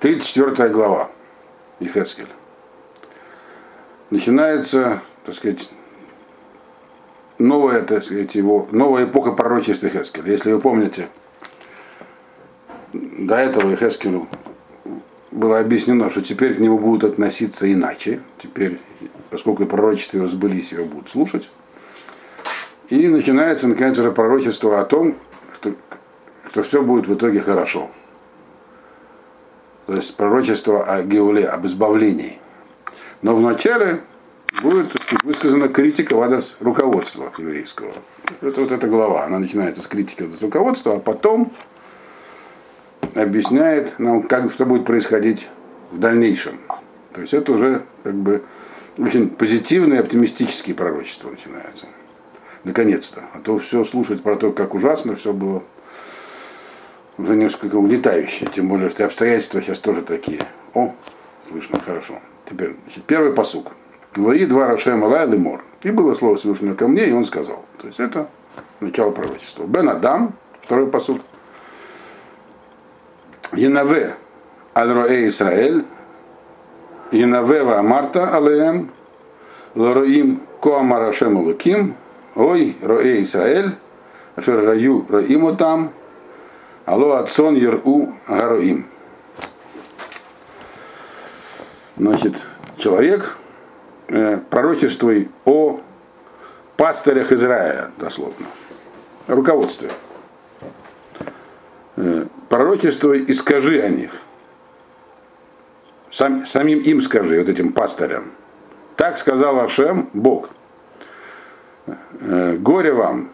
34 глава Ехескель. Начинается, так сказать, новая, так сказать, его, новая эпоха пророчества Ехескеля. Если вы помните, до этого Ехескелю было объяснено, что теперь к нему будут относиться иначе. Теперь, поскольку пророчества его сбылись, его будут слушать. И начинается, наконец, уже пророчество о том, что, что все будет в итоге хорошо. То есть пророчество о Геуле, об избавлении. Но вначале будет высказана критика в адрес руководства еврейского. Это вот эта глава, она начинается с критики в адрес руководства, а потом объясняет нам, как, что будет происходить в дальнейшем. То есть это уже как бы очень позитивные, оптимистические пророчества начинаются. Наконец-то. А то все слушать про то, как ужасно все было уже несколько угнетающее. Тем более, что обстоятельства сейчас тоже такие. О, слышно хорошо. Теперь, значит, первый посук. Вои два Рашем Алай Лемор. И было слово Всевышнего ко мне, и он сказал. То есть это начало пророчества. Бен Адам, второй посуд. Янаве Аль-Роэ Исраэль, Янавева Марта Алеем, Лороим Коамар Ашем Луким, Ой, Роэ Исраэль, Ашер Раю Роиму там, Алло Ацон Еру Гароим. Значит, человек, э, пророчествуй о пастырях Израиля, дословно, руководстве. Э, пророчествуй и скажи о них. Сам, самим им скажи, вот этим пастырям. Так сказал Ашем, Бог. Э, горе вам,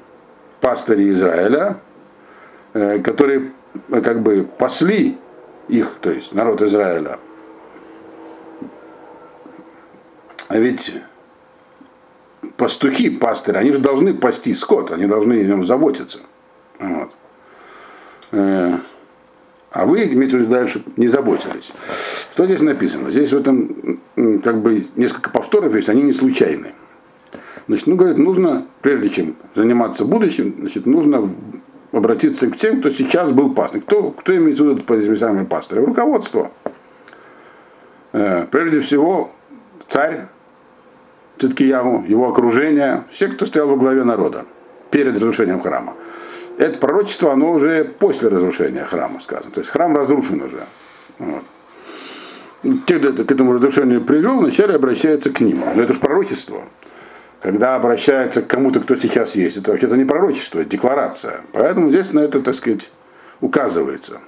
пастыри Израиля, которые э, как бы пасли их, то есть народ Израиля. А ведь пастухи, пастыри, они же должны пасти скот, они должны о нем заботиться. Вот. А вы, виду, дальше не заботились. Что здесь написано? Здесь в этом как бы несколько повторов есть, они не случайны. Значит, ну, говорит, нужно, прежде чем заниматься будущим, значит, нужно обратиться к тем, кто сейчас был пастырем. Кто, кто имеет в виду под этими пастырями? Руководство. Э, прежде всего, царь Циткияву, его окружение, все, кто стоял во главе народа перед разрушением храма. Это пророчество, оно уже после разрушения храма сказано. То есть храм разрушен уже. Вот. Те, кто к этому разрушению привел, вначале обращается к ним. Но это же пророчество когда обращается к кому-то, кто сейчас есть. Это вообще-то не пророчество, это декларация. Поэтому здесь на это, так сказать, указывается.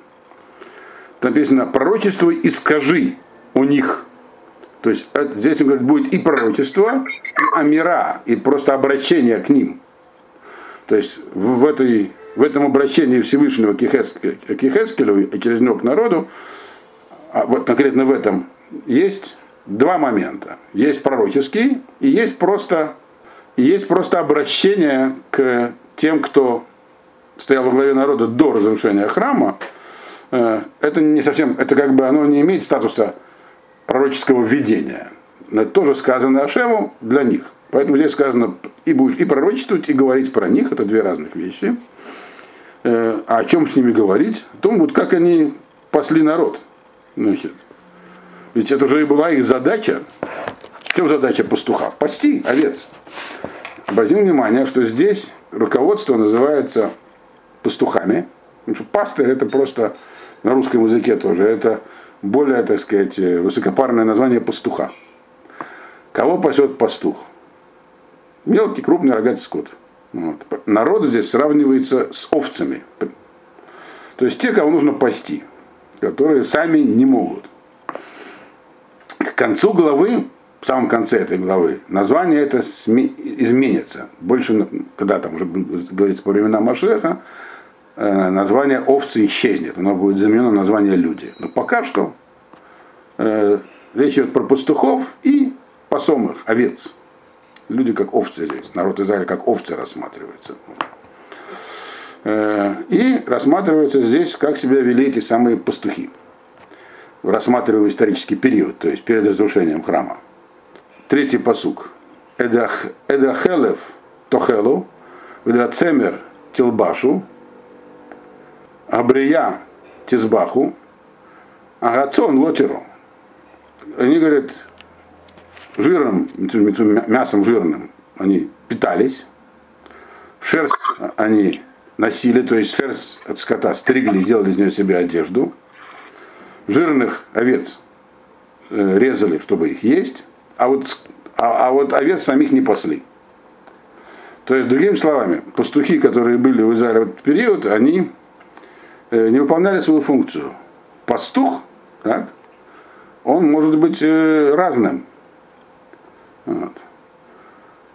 Там написано пророчество и скажи о них. То есть здесь он говорит, будет и пророчество, и амира, и просто обращение к ним. То есть в, этой, в этом обращении Всевышнего к Ехескелю и через него к народу, а вот конкретно в этом есть два момента. Есть пророческий и есть просто есть просто обращение к тем, кто стоял во главе народа до разрушения храма. Э, это не совсем, это как бы оно не имеет статуса пророческого видения. Но это тоже сказано Ашему для них. Поэтому здесь сказано и будешь и пророчествовать, и говорить про них. Это две разных вещи. Э, а о чем с ними говорить? О том, вот как они пасли народ. Значит, ведь это уже и была их задача. Чем задача пастуха? Пасти овец. Обратим внимание, что здесь руководство называется пастухами. Потому что пастырь это просто на русском языке тоже. Это более, так сказать, высокопарное название пастуха. Кого пасет пастух? Мелкий, крупный рогатый скот. Вот. Народ здесь сравнивается с овцами. То есть те, кого нужно пасти, которые сами не могут. К концу главы в самом конце этой главы, название это изменится. Больше, когда там уже говорится по временам Машеха, э, название овцы исчезнет, оно будет заменено на название люди. Но пока что э, речь идет про пастухов и посомых, овец. Люди как овцы здесь, народ Израиля как овцы рассматривается. Э, и рассматривается здесь, как себя вели эти самые пастухи в рассматриваемый исторический период, то есть перед разрушением храма. Третий посук. Эдах, эдахелев тохелу, Ведацемер Тилбашу, Абрия Тизбаху, Агацон лотеро. Они говорят, жиром, мясом жирным они питались, шерсть они носили, то есть шерсть от скота стригли, делали из нее себе одежду, жирных овец э, резали, чтобы их есть, а вот, а, а вот овец самих не пасли. То есть, другими словами, пастухи, которые были в Израиле в этот период, они э, не выполняли свою функцию. Пастух, так, он может быть э, разным. Вот.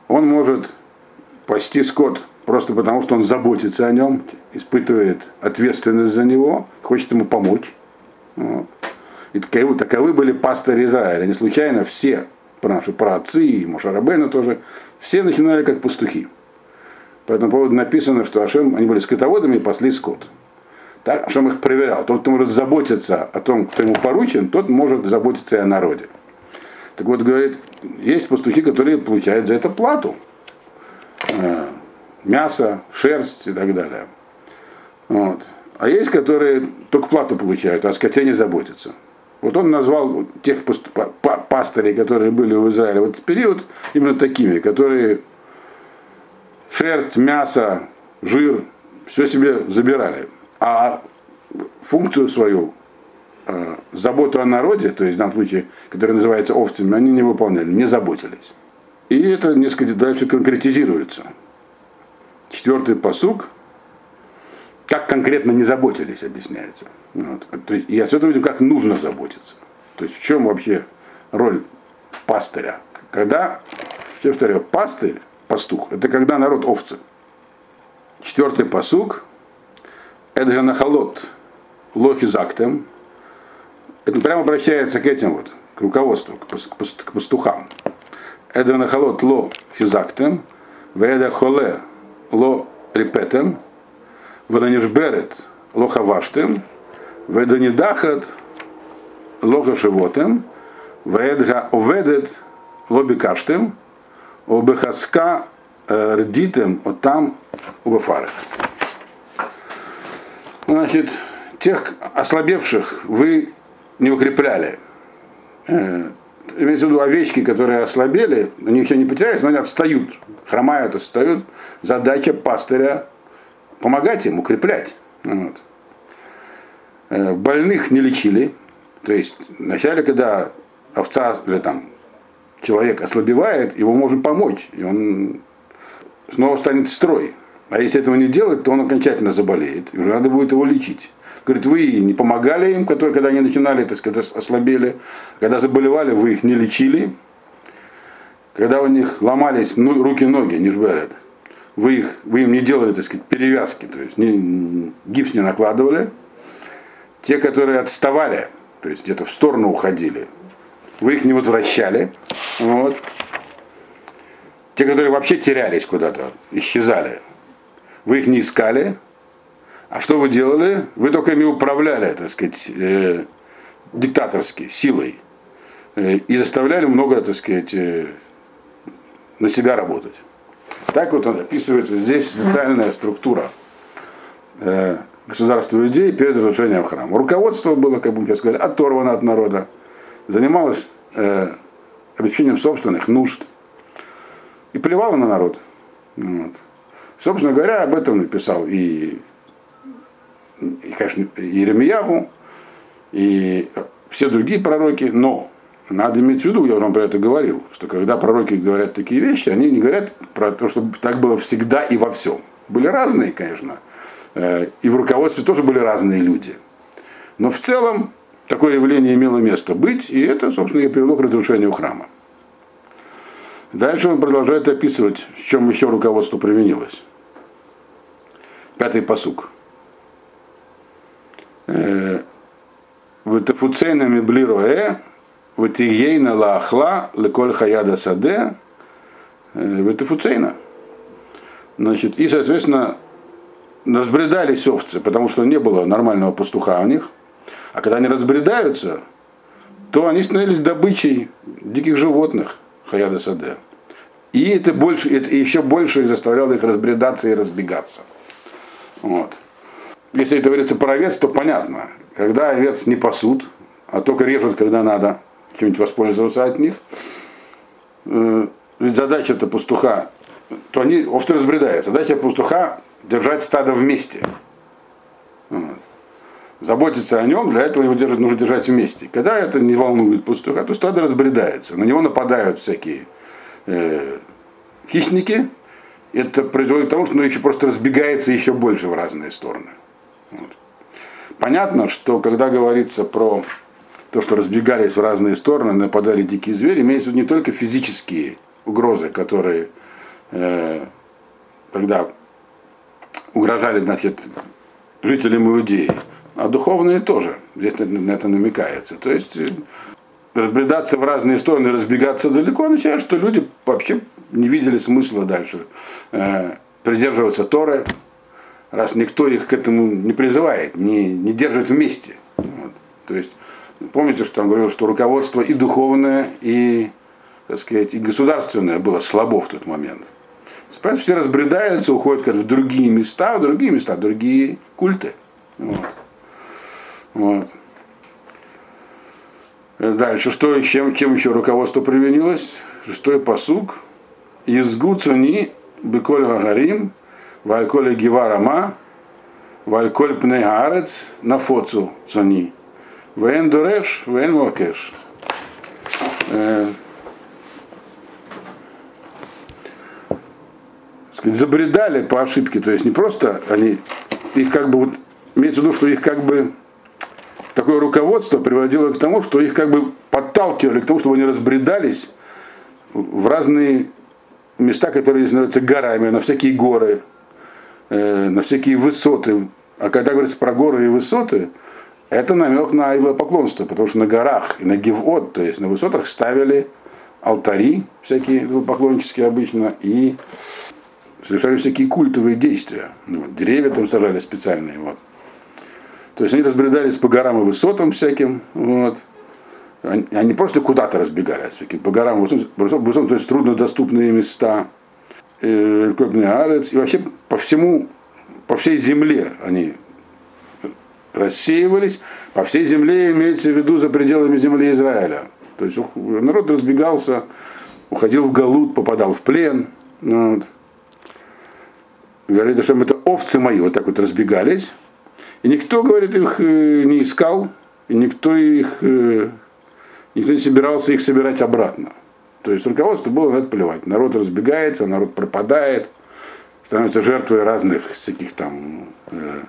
Он может пасти скот просто потому, что он заботится о нем, испытывает ответственность за него, хочет ему помочь. Вот. И таковы, таковы были пастыри Израиля. Не случайно все, наши праотцы и Мошарабейна тоже, все начинали как пастухи. По этому поводу написано, что Ашем, они были скотоводами и пасли скот. Так, Ашем их проверял. Тот, кто может заботиться о том, кто ему поручен, тот может заботиться и о народе. Так вот, говорит, есть пастухи, которые получают за это плату. Э, мясо, шерсть и так далее. Вот. А есть, которые только плату получают, а о скоте не заботятся. Вот он назвал тех пастырей, которые были в Израиле в этот период, именно такими, которые шерсть, мясо, жир, все себе забирали. А функцию свою, э, заботу о народе, то есть в данном случае, который называется овцами, они не выполняли, не заботились. И это несколько дальше конкретизируется. Четвертый посук, как конкретно не заботились, объясняется. Вот. И отсюда видим, как нужно заботиться. То есть в чем вообще роль пастыря. Когда, я повторяю, пастырь пастух. Это когда народ овцы. Четвертый посук. Эдганахалот лохи зактем. Это прямо обращается к этим вот, к руководству, к пастухам. Эдганахалот ло хизактем. Веда холе ло репетем. Веданишберет ло хаваштем. Веданидахат ло хашевотем. Ведга оведет ло бикаштем. Обехаска э, рдитем там убафарах. Значит, тех ослабевших вы не укрепляли. Э, имеется в виду овечки, которые ослабели, они еще не потерялись, но они отстают, хромают, отстают. Задача пастыря помогать им, укреплять. Вот. Э, больных не лечили. То есть вначале, когда овца или там человек ослабевает, его можно помочь, и он снова станет в строй. А если этого не делать, то он окончательно заболеет, и уже надо будет его лечить. Говорит, вы не помогали им, которые, когда они начинали, так сказать, ослабели, когда заболевали, вы их не лечили, когда у них ломались ну, руки ноги, не жберет, вы, их, вы им не делали, так сказать, перевязки, то есть не, гипс не накладывали. Те, которые отставали, то есть где-то в сторону уходили, вы их не возвращали. Вот. Те, которые вообще терялись куда-то, исчезали, вы их не искали. А что вы делали? Вы только ими управляли, так сказать, э, диктаторски, силой. Э, и заставляли много, так сказать, э, на себя работать. Так вот он описывается здесь социальная структура э, государства людей перед разрушением храма. Руководство было, как бы мы сказали, оторвано от народа занималась э, обеспечением собственных нужд и плевала на народ. Вот. Собственно говоря, об этом написал и, и конечно, Еремияву, и все другие пророки, но надо иметь в виду, я вам про это говорил, что когда пророки говорят такие вещи, они не говорят про то, что так было всегда и во всем. Были разные, конечно, э, и в руководстве тоже были разные люди. Но в целом такое явление имело место быть, и это, собственно, и привело к разрушению храма. Дальше он продолжает описывать, в чем еще руководство провинилось. Пятый посук. «Э, Витафуцейна миблироэ, витиейна лаахла, леколь хаяда саде, витафуцейна. Значит, и, соответственно, разбредались овцы, потому что не было нормального пастуха у них – а когда они разбредаются, то они становились добычей диких животных, хаяда саде. И это, больше, это еще больше заставляло их разбредаться и разбегаться. Вот. Если это говорится про овец, то понятно. Когда овец не пасут, а только режут, когда надо чем-нибудь воспользоваться от них. Э, ведь задача это пастуха, то они овцы разбредаются. Задача пастуха держать стадо вместе. Вот. Заботиться о нем, для этого его держать, нужно держать вместе. Когда это не волнует пастуха, то стадо разбредается. На него нападают всякие э, хищники. Это приводит к тому, что оно еще просто разбегается еще больше в разные стороны. Вот. Понятно, что когда говорится про то, что разбегались в разные стороны, нападали дикие звери, имеется в виду не только физические угрозы, которые э, когда угрожали значит, жителям Иудеи, а духовные тоже. Здесь на это намекается. То есть э, разбредаться в разные стороны, разбегаться далеко, означает, что люди вообще не видели смысла дальше э, придерживаться Торы, раз никто их к этому не призывает, не, не держит вместе. Вот. То есть, помните, что он говорил, что руководство и духовное, и, так сказать, и государственное было слабо в тот момент. Поэтому все разбредаются, уходят как, в другие места, в другие места, в другие культы. Вот. Вот. Дальше, что, чем, чем еще руководство привинилось? Шестой посуг. Изгу цуни беколь гагарим Вальколе Гиварама, Вальколь Пнегарец, Нафоцу Цони. Вен Дуреш, Вен Мокеш. Забредали по ошибке, то есть не просто они, их как бы вот, имеется в виду, что их как бы такое руководство приводило к тому, что их как бы подталкивали к тому, чтобы они разбредались в разные места, которые называются горами, на всякие горы, э, на всякие высоты. А когда говорится про горы и высоты, это намек на идолопоклонство, потому что на горах и на гивот, то есть на высотах ставили алтари, всякие идолопоклоннические обычно, и совершали всякие культовые действия. Ну, деревья там сажали специальные. Вот. То есть они разбредались по горам и высотам всяким. Вот. Они, они просто куда-то разбегались. По горам и высотам, высотам, то есть труднодоступные места. Крупный арец. И вообще по всему, по всей земле они рассеивались. По всей земле имеется в виду за пределами земли Израиля. То есть народ разбегался, уходил в Галут, попадал в плен. Вот. Говорит, что это овцы мои вот так вот разбегались. И никто, говорит, их э, не искал, и никто их э, никто не собирался их собирать обратно. То есть руководство было на это плевать. Народ разбегается, народ пропадает, становится жертвой разных всяких там э,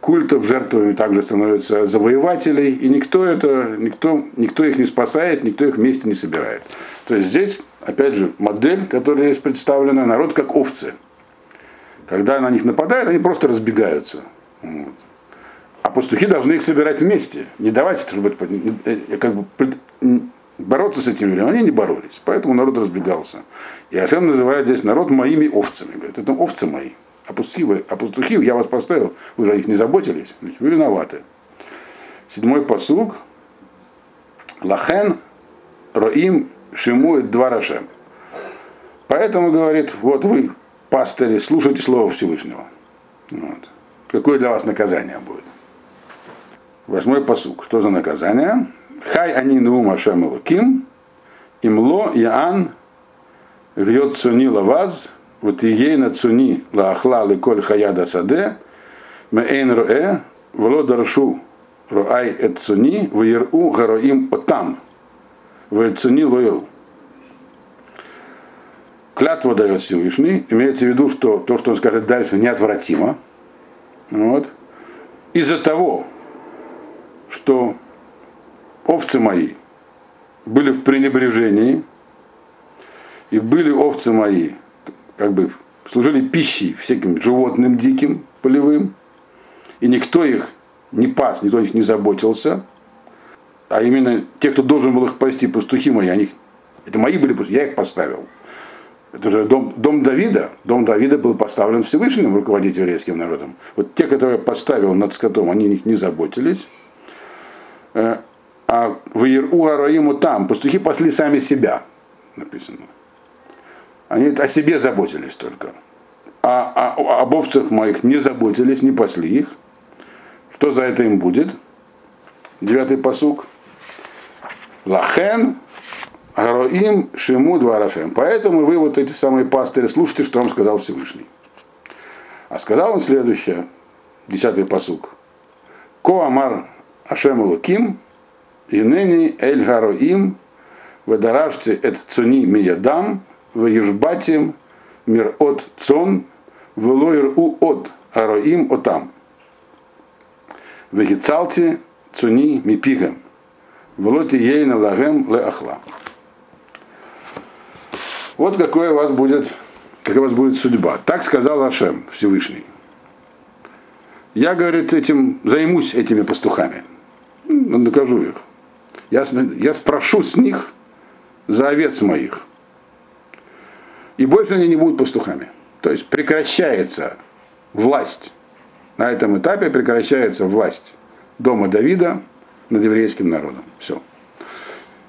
культов, жертвами также становятся завоевателей, и никто это, никто, никто их не спасает, никто их вместе не собирает. То есть здесь, опять же, модель, которая есть представлена, народ как овцы. Когда на них нападают, они просто разбегаются. Вот. А пастухи должны их собирать вместе, не давать, чтобы э, как бы бороться с этими людьми. Они не боролись, поэтому народ разбегался. И Ашем называет здесь народ моими овцами. Говорит, это овцы мои. А пастухи я вас поставил, вы же о них не заботились, вы виноваты. Седьмой посуг. Лахен Роим Шимует Дварашем. Поэтому, говорит, вот вы, пастыри, слушайте Слово Всевышнего. Вот. Какое для вас наказание будет? Восьмой посуг. Что за наказание? Хай они наум Ашем Элуким, имло Яан гьет цуни лаваз, вот ей на цуни лаахла ликоль хаяда саде, меэйн роэ, вло даршу роай эт цуни, ваиру гароим отам, цуни лоиру. Клятва дает Всевышний, имеется в виду, что то, что он скажет дальше, неотвратимо. Вот. Из-за того, что овцы мои были в пренебрежении, и были овцы мои, как бы служили пищей всяким животным диким, полевым, и никто их не пас, никто о них не заботился, а именно те, кто должен был их пасти, пастухи мои, они, это мои были пастухи, я их поставил. Это же дом, дом Давида. Дом Давида был поставлен Всевышним руководить еврейским народом. Вот те, которые поставил над скотом, они них не заботились. Э, а в Иру Араиму там пастухи пасли сами себя, написано. Они о себе заботились только. А, а об овцах моих не заботились, не пасли их. Что за это им будет? девятый посук. Лахен Гароим Шиму Дварафем. Поэтому вы вот эти самые пастыри, слушайте, что вам сказал Всевышний. А сказал он следующее, десятый посук. Ко Амар Ашем Луким, Инени Эль Гароим, Ведаражте Эт Цуни Миядам, Веюжбатим, Мир от Цон, Велоир У от Ароим Отам. Вегицалти Цуни Мипигем. Велоти Ейна Лагем Ле Ахла. Вот какое у вас будет, какая у вас будет судьба. Так сказал Ашем Всевышний. Я, говорит, этим займусь этими пастухами. Ну, накажу их. Я, я спрошу с них за овец моих. И больше они не будут пастухами. То есть прекращается власть. На этом этапе прекращается власть дома Давида над еврейским народом. Все.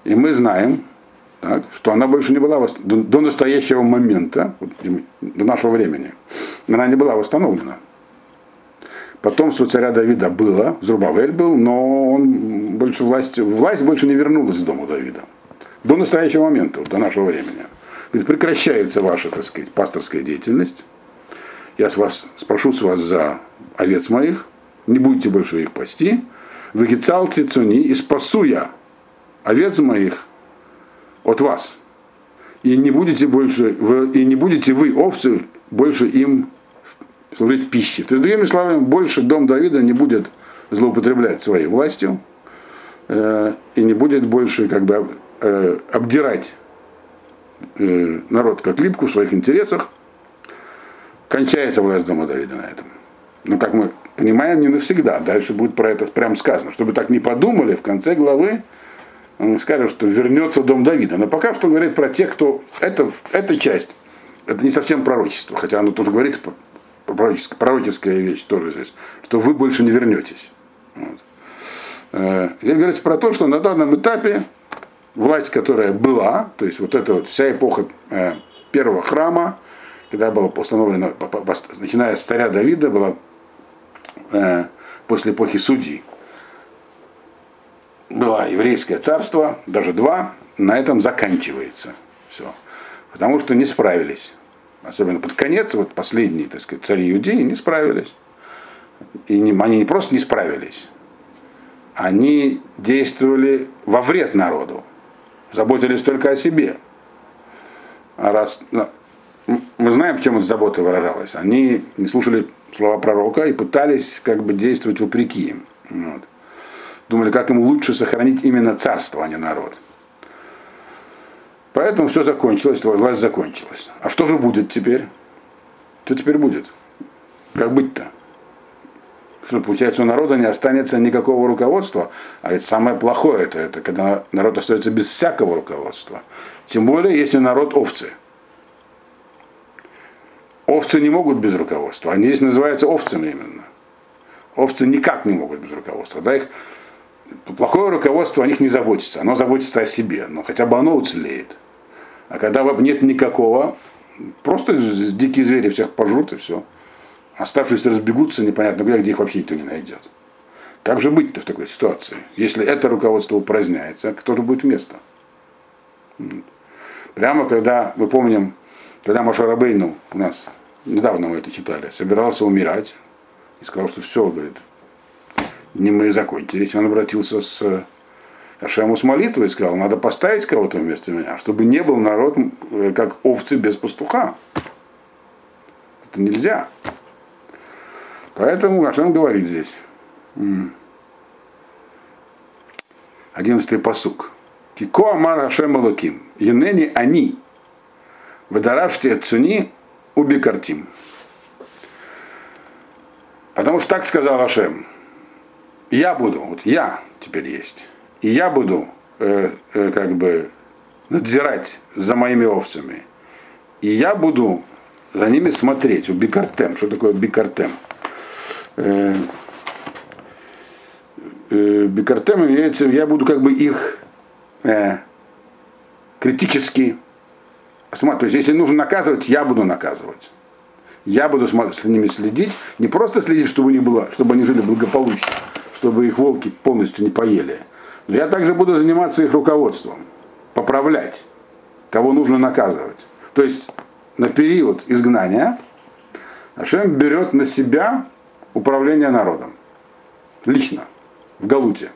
И мы знаем, так, что она больше не была до, до настоящего момента, до нашего времени, она не была восстановлена. Потомство царя Давида было, Зрубавель был, но он больше власть, власть больше не вернулась к дому Давида. До настоящего момента, до нашего времени. Говорит, прекращается ваша, так сказать, пасторская деятельность. Я с вас спрошу с вас за овец моих, не будете больше их пасти. Вегицалцы цуни и спасу я овец моих от вас. И не будете больше, и не будете вы, овцы, больше им служить пищей. То есть, другими словами, больше дом Давида не будет злоупотреблять своей властью э, и не будет больше как бы э, обдирать э, народ как липку в своих интересах. Кончается власть дома Давида на этом. Но, как мы понимаем, не навсегда. Дальше будет про это прям сказано. Чтобы так не подумали, в конце главы он скажет, что вернется дом Давида. Но пока что говорит про тех, кто... Это, эта часть, это не совсем пророчество, хотя оно тоже говорит пророческая, пророческая вещь тоже здесь, что вы больше не вернетесь. Вот. Э, здесь говорится про то, что на данном этапе власть, которая была, то есть вот эта вот вся эпоха э, первого храма, когда была установлена, начиная с царя Давида, была э, после эпохи судей, было еврейское царство, даже два, на этом заканчивается. Все. Потому что не справились. Особенно под конец, вот последние, так сказать, цари Иудеи не справились. И не, они не просто не справились, они действовали во вред народу, заботились только о себе. А раз ну, мы знаем, чем эта забота выражалась. Они не слушали слова пророка и пытались как бы действовать вопреки им. Вот думали, как им лучше сохранить именно царство, а не народ. Поэтому все закончилось, власть закончилась. А что же будет теперь? Что теперь будет? Как быть-то? Что получается, у народа не останется никакого руководства. А ведь самое плохое это, это когда народ остается без всякого руководства. Тем более, если народ овцы. Овцы не могут без руководства. Они здесь называются овцами именно. Овцы никак не могут без руководства. Да, их плохое руководство о них не заботится, оно заботится о себе, но хотя бы оно уцелеет. А когда нет никакого, просто дикие звери всех пожрут и все. Оставшиеся разбегутся непонятно где, где их вообще никто не найдет. Как же быть-то в такой ситуации? Если это руководство упраздняется, кто же будет место? Прямо когда, мы помним, когда Маша Рабейну у нас, недавно мы это читали, собирался умирать, и сказал, что все, говорит, не мы закончились. Он обратился с Ашему с молитвой и сказал, надо поставить кого-то вместо меня, чтобы не был народ как овцы без пастуха. Это нельзя. Поэтому Ашем говорит здесь. Одиннадцатый посук. Кико амар Ашем Луким. Енени они. Выдаравште цуни убикартим. Потому что так сказал Ашем я буду, вот я теперь есть, и я буду э, э, как бы надзирать за моими овцами, и я буду за ними смотреть. У бикартем. Что такое бикартем? Э, э, бикартем имеется, я буду как бы их э, критически осматривать. То есть, если нужно наказывать, я буду наказывать. Я буду с ними следить, не просто следить, чтобы, не было, чтобы они жили благополучно, чтобы их волки полностью не поели. Но я также буду заниматься их руководством, поправлять, кого нужно наказывать. То есть на период изгнания Ашем берет на себя управление народом. Лично. В Галуте.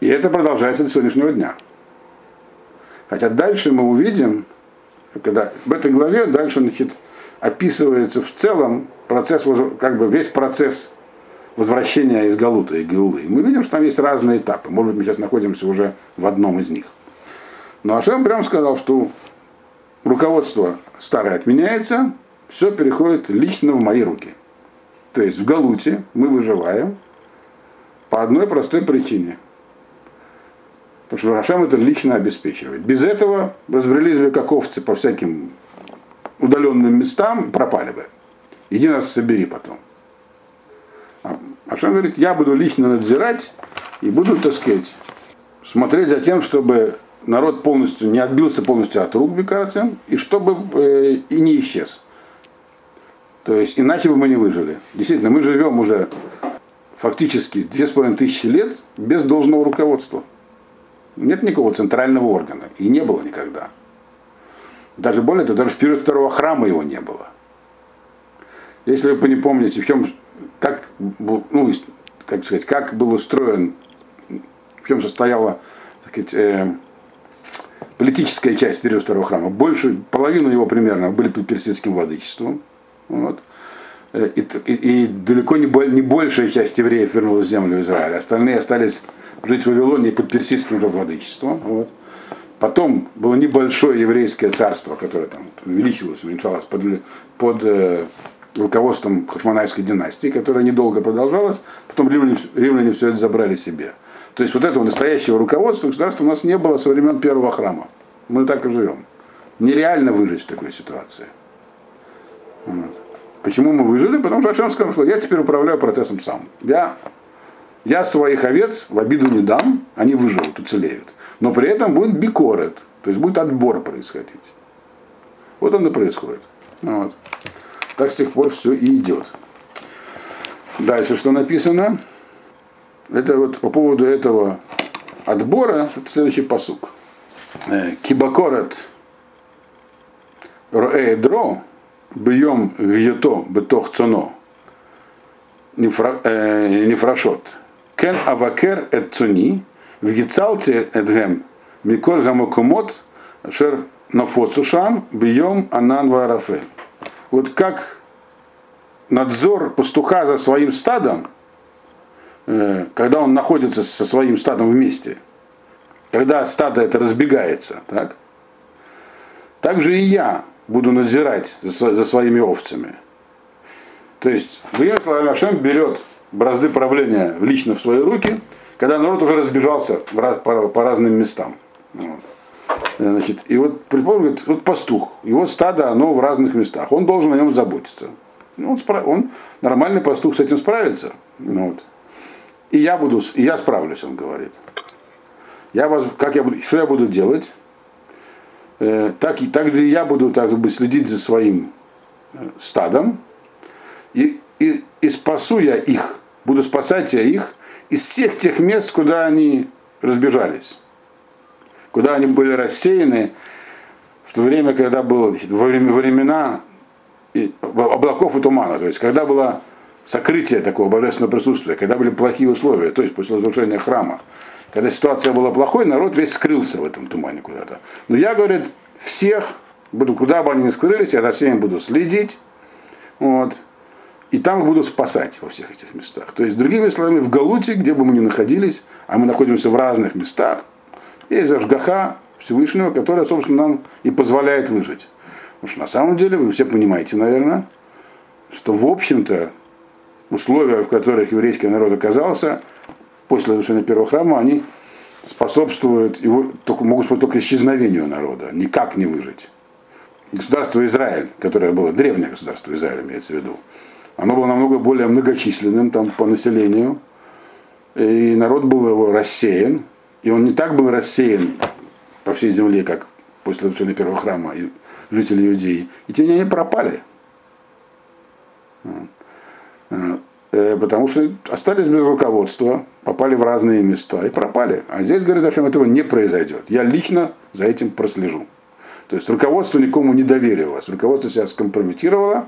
И это продолжается до сегодняшнего дня. Хотя дальше мы увидим, когда в этой главе дальше значит, описывается в целом процесс, как бы весь процесс возвращения из Галута и Геулы. Мы видим, что там есть разные этапы. Может быть, мы сейчас находимся уже в одном из них. Но Ашем прямо сказал, что руководство старое отменяется, все переходит лично в мои руки. То есть в Галуте мы выживаем по одной простой причине. Потому что Рашам это лично обеспечивает. Без этого разбрелись бы как овцы по всяким удаленным местам пропали бы. Иди нас собери потом. А Ашам говорит, я буду лично надзирать и буду, так сказать, смотреть за тем, чтобы народ полностью не отбился полностью от рук Бекарацем, и чтобы э, и не исчез. То есть иначе бы мы не выжили. Действительно, мы живем уже фактически две с половиной тысячи лет без должного руководства. Нет никакого центрального органа. И не было никогда. Даже более того, даже в период второго храма его не было. Если вы не помните, в чем, как, ну, как сказать, как был устроен, в чем состояла так сказать, э, политическая часть периода второго храма. Больше, половину его примерно были под персидским владычеством. Вот. Э, и, и, и далеко не, не большая часть евреев вернулась в землю Израиля. Остальные остались жить в Вавилоне под персидским владычеством. Вот. Потом было небольшое еврейское царство, которое там увеличивалось, уменьшалось под, под э, руководством Хашманайской династии, которая недолго продолжалась. Потом римляне, римляне все это забрали себе. То есть вот этого настоящего руководства государства у нас не было со времен первого храма. Мы так и живем. Нереально выжить в такой ситуации. Вот. Почему мы выжили? Потому что Ашем сказал, что я теперь управляю процессом сам. Я, я своих овец в обиду не дам, они выживут, уцелеют. Но при этом будет бикорет, то есть будет отбор происходить. Вот он и происходит. Вот. Так с тех пор все и идет. Дальше что написано? Это вот по поводу этого отбора, это следующий посук. Э, Кибакорет роэдро бьем вьето бетох цоно нефрашот. Кен авакер эт цуни вгицалте эдгем миколь гамакумот шер нафоцушам бьем анан варафель. Вот как надзор пастуха за своим стадом – Э, когда он находится со своим стадом вместе, когда стадо это разбегается, так, так же и я буду надзирать за, за своими овцами. То есть Владимир Ашем берет бразды правления лично в свои руки, когда народ уже разбежался по, по разным местам. Вот. Значит, и вот, предположим, вот пастух, его стадо, оно в разных местах, он должен о нем заботиться. Он, он нормальный пастух с этим справится. Вот. И я буду, и я справлюсь, он говорит. Я вас, как я буду, что я буду делать? Э, так, и, так же я буду так бы, следить за своим э, стадом. И, и, и спасу я их, буду спасать я их из всех тех мест, куда они разбежались. Куда они были рассеяны в то время, когда было во времена облаков и тумана. То есть, когда была сокрытие такого божественного присутствия, когда были плохие условия, то есть после разрушения храма. Когда ситуация была плохой, народ весь скрылся в этом тумане куда-то. Но я, говорит, всех, буду, куда бы они ни скрылись, я за всеми буду следить, вот, и там их буду спасать во всех этих местах. То есть, другими словами, в Галуте, где бы мы ни находились, а мы находимся в разных местах, есть Ашгаха Всевышнего, которая, собственно, нам и позволяет выжить. Потому что на самом деле, вы все понимаете, наверное, что, в общем-то, условия, в которых еврейский народ оказался после разрушения первого храма, они способствуют его, только, могут только исчезновению народа, никак не выжить. Государство Израиль, которое было древнее государство Израиль, имеется в виду, оно было намного более многочисленным там, по населению, и народ был его рассеян, и он не так был рассеян по всей земле, как после разрушения первого храма и жители Иудеи, и тем не менее пропали. Э, потому что остались без руководства, попали в разные места и пропали. А здесь, говорит Ашем, этого не произойдет. Я лично за этим прослежу. То есть руководство никому не доверил вас. Руководство себя скомпрометировало,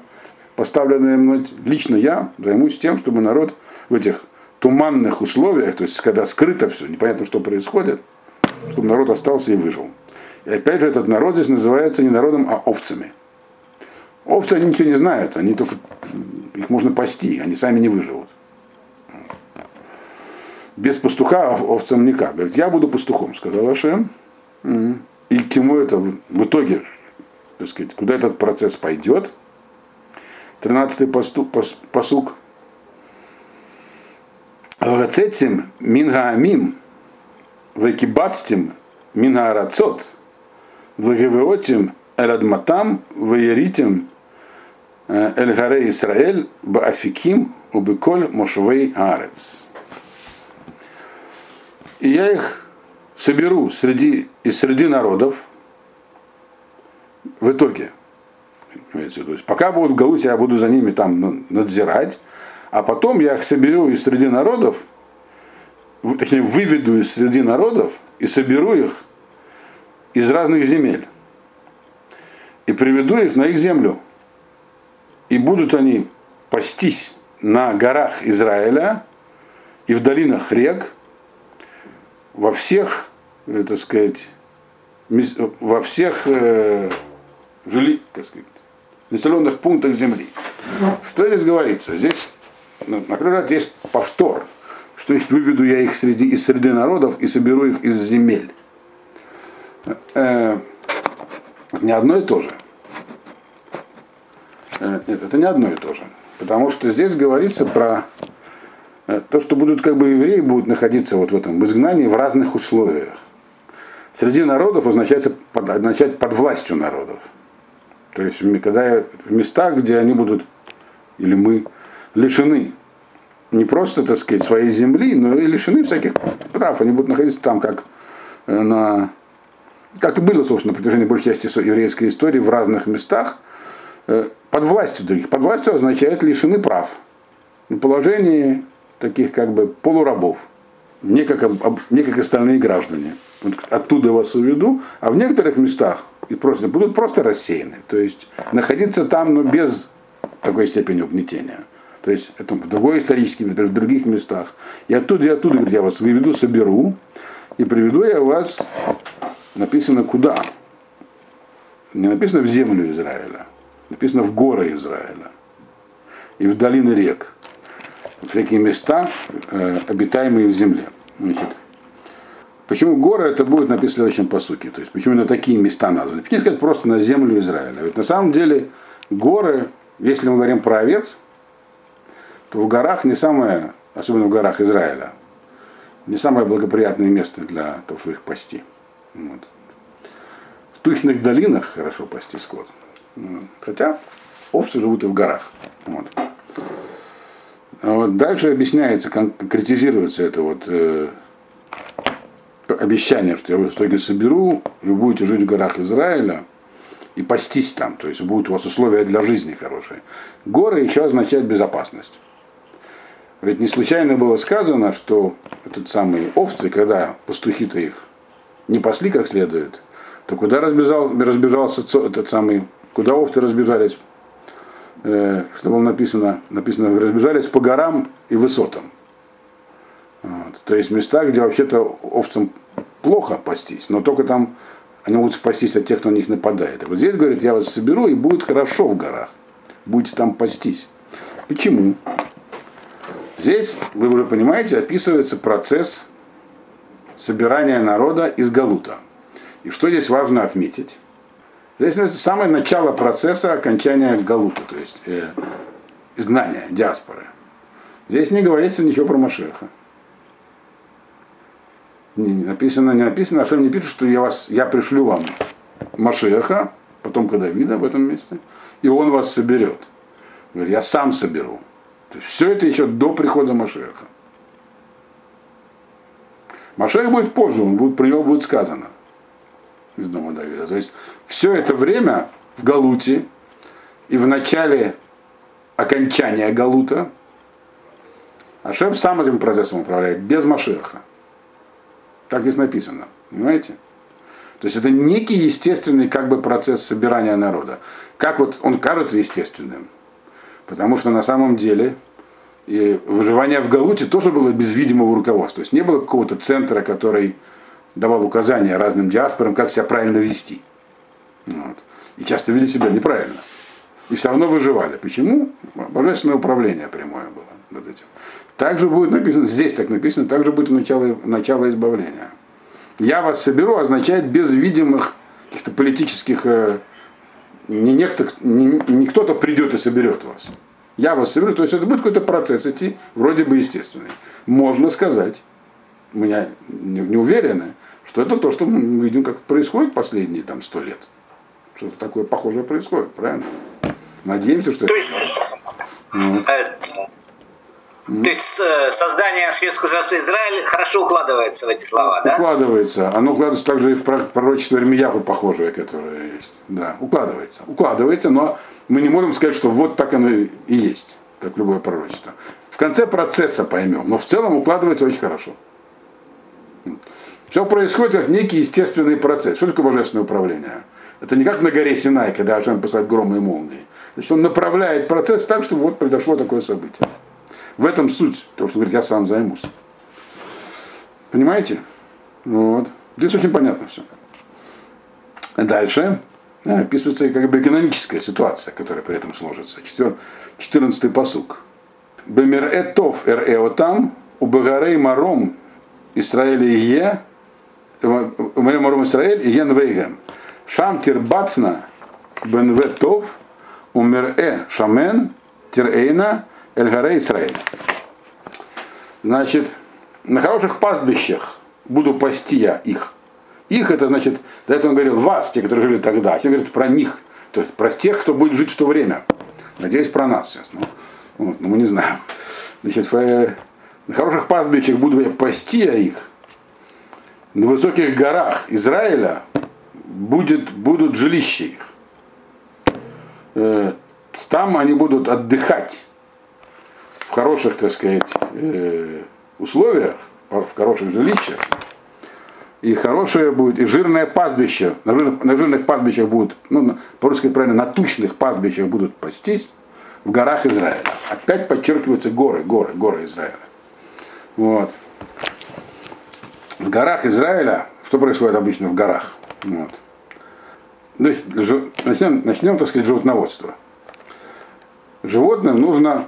поставленное мной. Лично я займусь тем, чтобы народ в этих туманных условиях, то есть когда скрыто все, непонятно, что происходит, чтобы народ остался и выжил. И опять же, этот народ здесь называется не народом, а овцами. Овцы они ничего не знают, они только их можно пасти, они сами не выживут. Без пастуха овцам никак. Говорит, я буду пастухом, сказал Ашем. И к чему это в итоге, так сказать, куда этот процесс пойдет? 13-й посук. Гацетим мингаамим, векибацтим мингаарацот, вегевеотим эрадматам, вееритим Эль-Гаре Исраэль, Баафиким, Убыколь, Мошвей Арец. И я их соберу среди, из среди народов в итоге. То есть, пока будут в Галуте, я буду за ними там надзирать, а потом я их соберу из среди народов, точнее выведу из среди народов и соберу их из разных земель и приведу их на их землю и будут они пастись на горах Израиля и в долинах рек, во всех, э, так сказать, во всех э, жили, как сказать, населенных пунктах земли. Что здесь говорится? Здесь, например, есть повтор, что их выведу я их среди, из среды народов и соберу их из земель. Э, не одно и то же. Э, нет, это не одно и то же. Потому что здесь говорится про э, то, что будут как бы евреи будут находиться вот в этом в изгнании в разных условиях. Среди народов означается под, означать под властью народов. То есть когда в местах, где они будут, или мы, лишены не просто, так сказать, своей земли, но и лишены всяких прав. Они будут находиться там, как э, на как и было, собственно, на протяжении большей части еврейской истории в разных местах, под властью других. Под властью означает лишены прав. На положении таких как бы полурабов. Не как, не как остальные граждане. Вот оттуда вас уведу, а в некоторых местах и просто, будут просто рассеяны. То есть находиться там, но без такой степени угнетения. То есть это в другой исторический в других местах. И оттуда, и оттуда, говорит, я вас выведу, соберу, и приведу я вас, написано куда? Не написано в землю Израиля, написано в горы Израиля и в долины рек, всякие места, э, обитаемые в земле. Значит, почему горы это будет написано в следующем посуке? То есть почему именно такие места названы? Почему сказать просто на землю Израиля? Ведь на самом деле горы, если мы говорим про овец, то в горах не самое, особенно в горах Израиля, не самое благоприятное место для того, чтобы их пасти. Вот. В тучных долинах хорошо пасти скот. Хотя овцы живут и в горах. Вот. А вот дальше объясняется, конкретизируется это вот э, обещание, что я в итоге соберу, и вы будете жить в горах Израиля и пастись там, то есть будут у вас условия для жизни хорошие. Горы еще означают безопасность. Ведь не случайно было сказано, что этот самый овцы, когда пастухи-то их не пасли как следует, то куда разбежал, разбежался этот самый куда овцы разбежались, э, что было написано, написано, разбежались по горам и высотам. Вот. То есть места, где вообще-то овцам плохо пастись, но только там они могут спастись от тех, кто на них нападает. И вот здесь, говорит, я вас соберу, и будет хорошо в горах. Будете там пастись. Почему? Здесь, вы уже понимаете, описывается процесс собирания народа из Галута. И что здесь важно отметить? Здесь это самое начало процесса окончания Галута, то есть э, изгнания, диаспоры. Здесь не говорится ничего про Машеха. Не написано, не написано, Ашем не пишет, что я, вас, я пришлю вам Машеха, потомка Давида в этом месте, и он вас соберет. Говорит, я сам соберу. То есть все это еще до прихода Машеха. Машех будет позже, он будет, про него будет сказано из дома Давида. То есть все это время в Галуте и в начале окончания Галута Ашем сам этим процессом управляет, без Машеха. Так здесь написано. Понимаете? То есть это некий естественный как бы процесс собирания народа. Как вот он кажется естественным. Потому что на самом деле и выживание в Галуте тоже было без видимого руководства. То есть не было какого-то центра, который давал указания разным диаспорам, как себя правильно вести. Вот. И часто вели себя неправильно. И все равно выживали. Почему? Божественное управление прямое было над этим. Также будет написано, здесь так написано, также будет начало, начало избавления. Я вас соберу означает без видимых каких-то политических э, не, некто, не, не кто-то придет и соберет вас. Я вас соберу, то есть это будет какой-то процесс идти, вроде бы естественный. Можно сказать, меня не, не уверены, что это то, что мы видим, как происходит последние там сто лет. Что-то такое похожее происходит, правильно? Надеемся, что то есть, вот. э, то есть э, создание светского государства Израиль хорошо укладывается в эти слова, да? Укладывается. Оно укладывается также и в пророчество Ирмияху похожее, которое есть. Да, укладывается. Укладывается, но мы не можем сказать, что вот так оно и есть, как любое пророчество. В конце процесса поймем, но в целом укладывается очень хорошо. Все происходит как некий естественный процесс. Что такое божественное управление? Это не как на горе Синай, когда Ашем посылает громы и молнии. Значит, он направляет процесс так, чтобы вот произошло такое событие. В этом суть, того, что говорит, я сам займусь. Понимаете? Вот. Здесь очень понятно все. Дальше описывается как бы экономическая ситуация, которая при этом сложится. 14-й посук. Бемир этов эр эотам, убегарей маром Исраэль и е, маром Исраэль и ен вейгем. Шам тирбацна бен ветов, умер э шамен тирейна Эльгаре Исраиль. Значит, на хороших пастбищах буду пасти я их. Их это значит, до этого он говорил вас, те, которые жили тогда, а теперь говорит про них. То есть про тех, кто будет жить в то время. Надеюсь, про нас сейчас. Ну, вот, но мы не знаем. Значит, на хороших пастбищах буду я пасти я их. На высоких горах Израиля будет, будут жилища их. Э, там они будут отдыхать в хороших, так сказать, э, условиях, в хороших жилищах, и хорошее будет, и жирное пастбище, на жирных, на жирных пастбищах будут, ну, по-русски правильно, на тучных пастбищах будут пастись в горах Израиля. Опять подчеркиваются горы, горы, горы Израиля. Вот. В горах Израиля, что происходит обычно в горах? Вот. Начнем, начнем, так сказать, животноводство. Животным нужно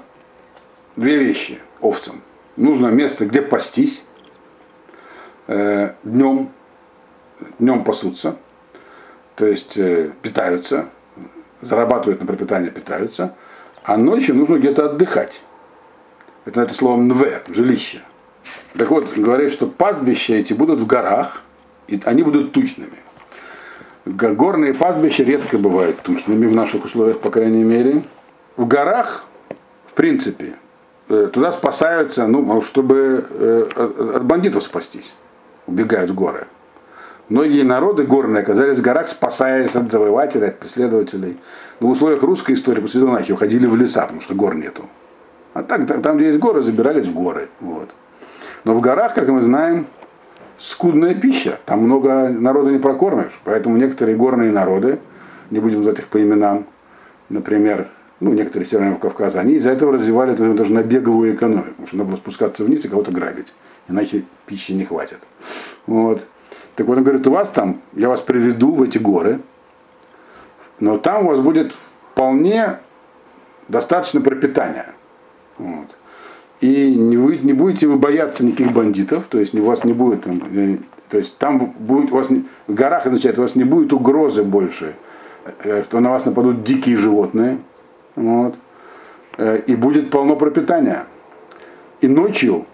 две вещи овцам. Нужно место, где пастись, э, днем, днем пасутся, то есть э, питаются, зарабатывают на пропитание, питаются, а ночью нужно где-то отдыхать. Это, это слово нве, жилище. Так вот, говорит, что пастбища эти будут в горах, и они будут тучными. Горные пастбища редко бывают тучными в наших условиях, по крайней мере. В горах, в принципе, Э, туда спасаются, ну, чтобы э, от бандитов спастись. Убегают в горы. Многие народы горные оказались в горах, спасаясь от завоевателей, от преследователей. Но в условиях русской истории после Дунахи уходили в леса, потому что гор нету. А так, там, где есть горы, забирались в горы. Вот. Но в горах, как мы знаем, скудная пища. Там много народа не прокормишь. Поэтому некоторые горные народы, не будем называть их по именам, например, ну, некоторые северного Кавказа, они из-за этого развивали даже набеговую экономику, потому что надо было спускаться вниз и кого-то грабить, иначе пищи не хватит. Вот. Так вот он говорит, у вас там, я вас приведу в эти горы, но там у вас будет вполне достаточно пропитания. Вот. И не, вы, не будете вы бояться никаких бандитов, то есть у вас не будет там, э, то есть там будет у вас не, в горах означает, у вас не будет угрозы больше, э, что на вас нападут дикие животные, вот. Э, и будет полно пропитания. И ночью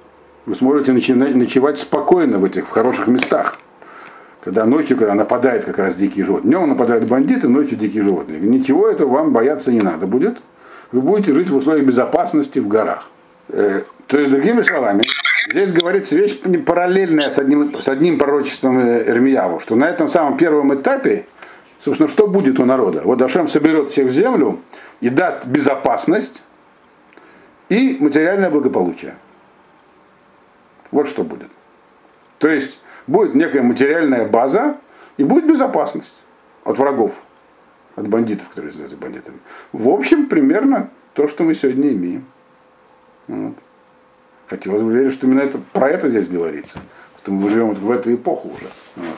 вы сможете ночевать спокойно в этих в хороших местах. Когда ночью, когда нападает как раз дикие животные. Днем нападают бандиты, ночью дикие животные. Ничего этого вам бояться не надо будет. Вы будете жить в условиях безопасности в горах. Э, то есть, другими словами, здесь говорится вещь параллельная с одним, с одним пророчеством Эрмияву, что на этом самом первом этапе, собственно, что будет у народа? Вот Ашем соберет всех в землю, и даст безопасность и материальное благополучие. Вот что будет. То есть будет некая материальная база и будет безопасность от врагов, от бандитов, которые являются бандитами. В общем, примерно то, что мы сегодня имеем. Вот. Хотелось бы верить, что именно это, про это здесь говорится. Что мы живем в эту эпоху уже. Вот.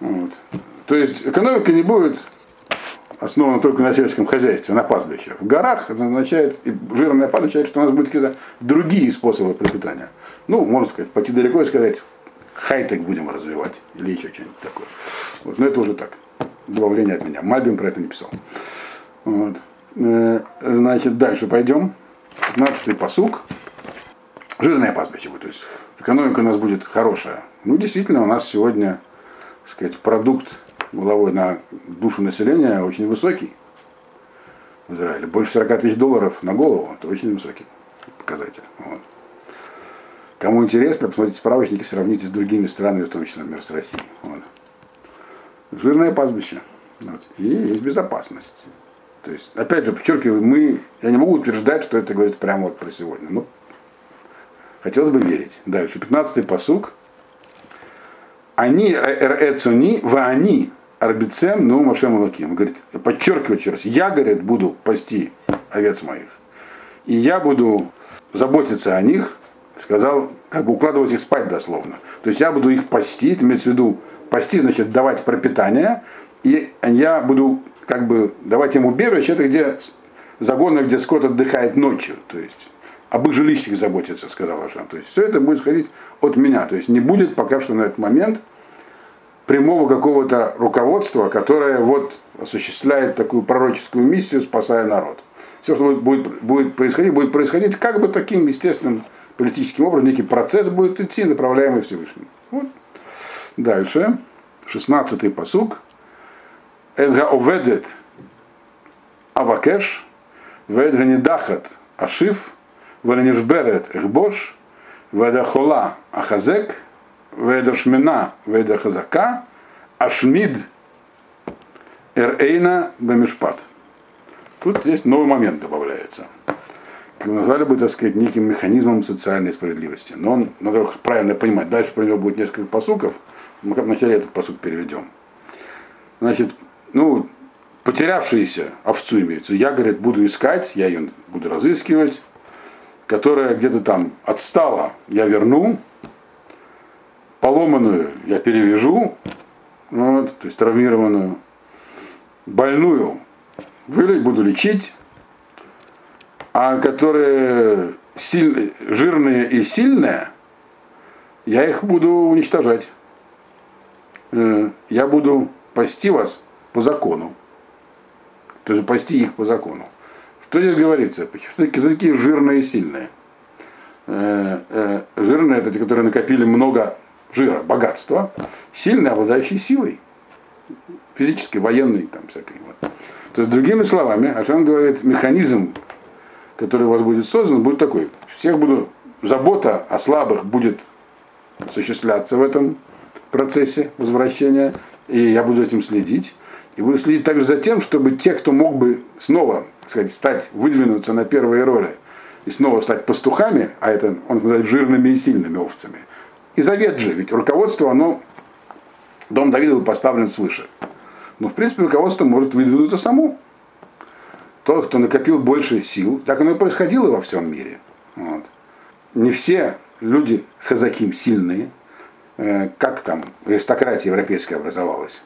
Вот. То есть экономика не будет основана только на сельском хозяйстве, на пастбище. В горах это означает, и жирная пара означает, что у нас будут какие-то другие способы пропитания. Ну, можно сказать, пойти далеко и сказать, хай-тек будем развивать, или еще что-нибудь такое. Вот. Но это уже так, добавление от меня. Мальбим про это не писал. Вот. Э, значит, дальше пойдем. 15-й посук. Жирное пастбище будет, то есть экономика у нас будет хорошая. Ну, действительно, у нас сегодня, так сказать, продукт головой на душу населения очень высокий в Израиле. Больше 40 тысяч долларов на голову, это очень высокий показатель. Вот. Кому интересно, посмотрите справочники, сравните с другими странами, в том числе, например, с Россией. Вот. Жирное пастбище. Вот. И есть безопасность. То есть, опять же, подчеркиваю, мы, я не могу утверждать, что это говорится прямо вот про сегодня. Но хотелось бы верить. Дальше, 15-й посук. Они, эцуни, в они, арбицем, ну, Машем Луким. Говорит, подчеркиваю еще раз, я, говорит, буду пасти овец моих. И я буду заботиться о них, сказал, как бы укладывать их спать дословно. То есть я буду их пасти, это имеется в виду пасти, значит, давать пропитание, и я буду как бы давать им убежище, это где загоны, где скот отдыхает ночью. То есть об их жилищах заботиться, сказал Ашан. То есть все это будет сходить от меня. То есть не будет пока что на этот момент прямого какого-то руководства, которое вот осуществляет такую пророческую миссию, спасая народ. Все, что будет, будет происходить, будет происходить как бы таким естественным политическим образом, некий процесс будет идти, направляемый Всевышним. Вот. Дальше, 16-й посук. Эдга оведет авакеш, ведга недахат ашиф, ונשברת אכבוש, ואדה חולה החזק, ואדה שמנה ואדה חזקה, ашмид эрейна бемешпат. Тут есть новый момент добавляется. Как назвали бы, так сказать, неким механизмом социальной справедливости. Но он, надо правильно понимать. Дальше про него будет несколько посуков. Мы вначале этот посук переведем. Значит, ну, потерявшиеся овцу имеется. Я, говорит, буду искать, я ее буду разыскивать, которая где-то там отстала, я верну, поломанную я перевяжу, вот, то есть травмированную, больную буду лечить, а которые силь, жирные и сильные, я их буду уничтожать. Э, я буду пасти вас по закону. То есть пасти их по закону. Что здесь говорится? Что такие жирные и сильные? Э, э, жирные это те, которые накопили много жира, богатства. Сильные, обладающие силой. Физической, военной, там всякой. Вот. То есть, другими словами, Ашан говорит, механизм, который у вас будет создан, будет такой. Всех буду, забота о слабых будет осуществляться в этом процессе возвращения, и я буду этим следить. И буду следить также за тем, чтобы те, кто мог бы снова сказать, стать, выдвинуться на первые роли и снова стать пастухами, а это, он называет, жирными и сильными овцами. И завет же, ведь руководство, оно, дом Давида был поставлен свыше. Но, в принципе, руководство может выдвинуться само. Тот, кто накопил больше сил, так оно и происходило во всем мире. Вот. Не все люди хазаким сильные, э, как там аристократия европейская образовалась.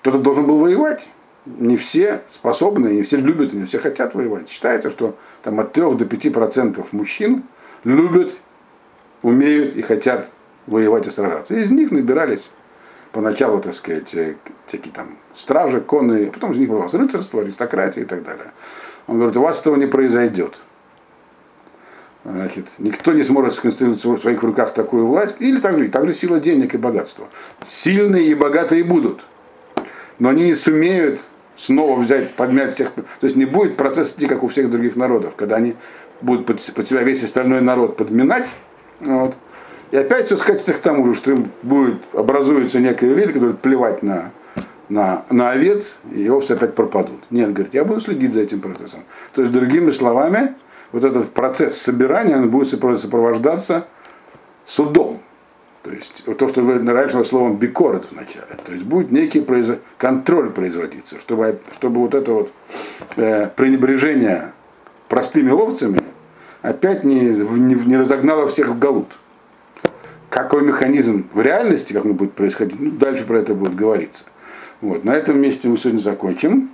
Кто-то должен был воевать. Не все способны, не все любят, не все хотят воевать. Считается, что там от 3 до 5 процентов мужчин любят, умеют и хотят воевать и сражаться. Из них набирались поначалу, так сказать, э, всякие там стражи, конные, а потом из них было рыцарство, аристократия и так далее. Он говорит, у вас этого не произойдет. Значит, никто не сможет сконструировать в своих руках такую власть, или также, также сила денег и богатства. Сильные и богатые будут но они не сумеют снова взять, подмять всех. То есть не будет процесс идти, как у всех других народов, когда они будут под, под себя весь остальной народ подминать. Вот. И опять все скатится к тому же, что им будет, образуется некая элита, которая плевать на, на, на овец, и овцы опять пропадут. Нет, говорит, я буду следить за этим процессом. То есть, другими словами, вот этот процесс собирания он будет сопровождаться судом. То есть то, что раньше словом бикорет вначале. То есть будет некий произ... контроль производиться, чтобы, чтобы вот это вот э, пренебрежение простыми овцами опять не, не, не разогнало всех в галут. Какой механизм в реальности, как он будет происходить, ну, дальше про это будет говориться. Вот. На этом месте мы сегодня закончим.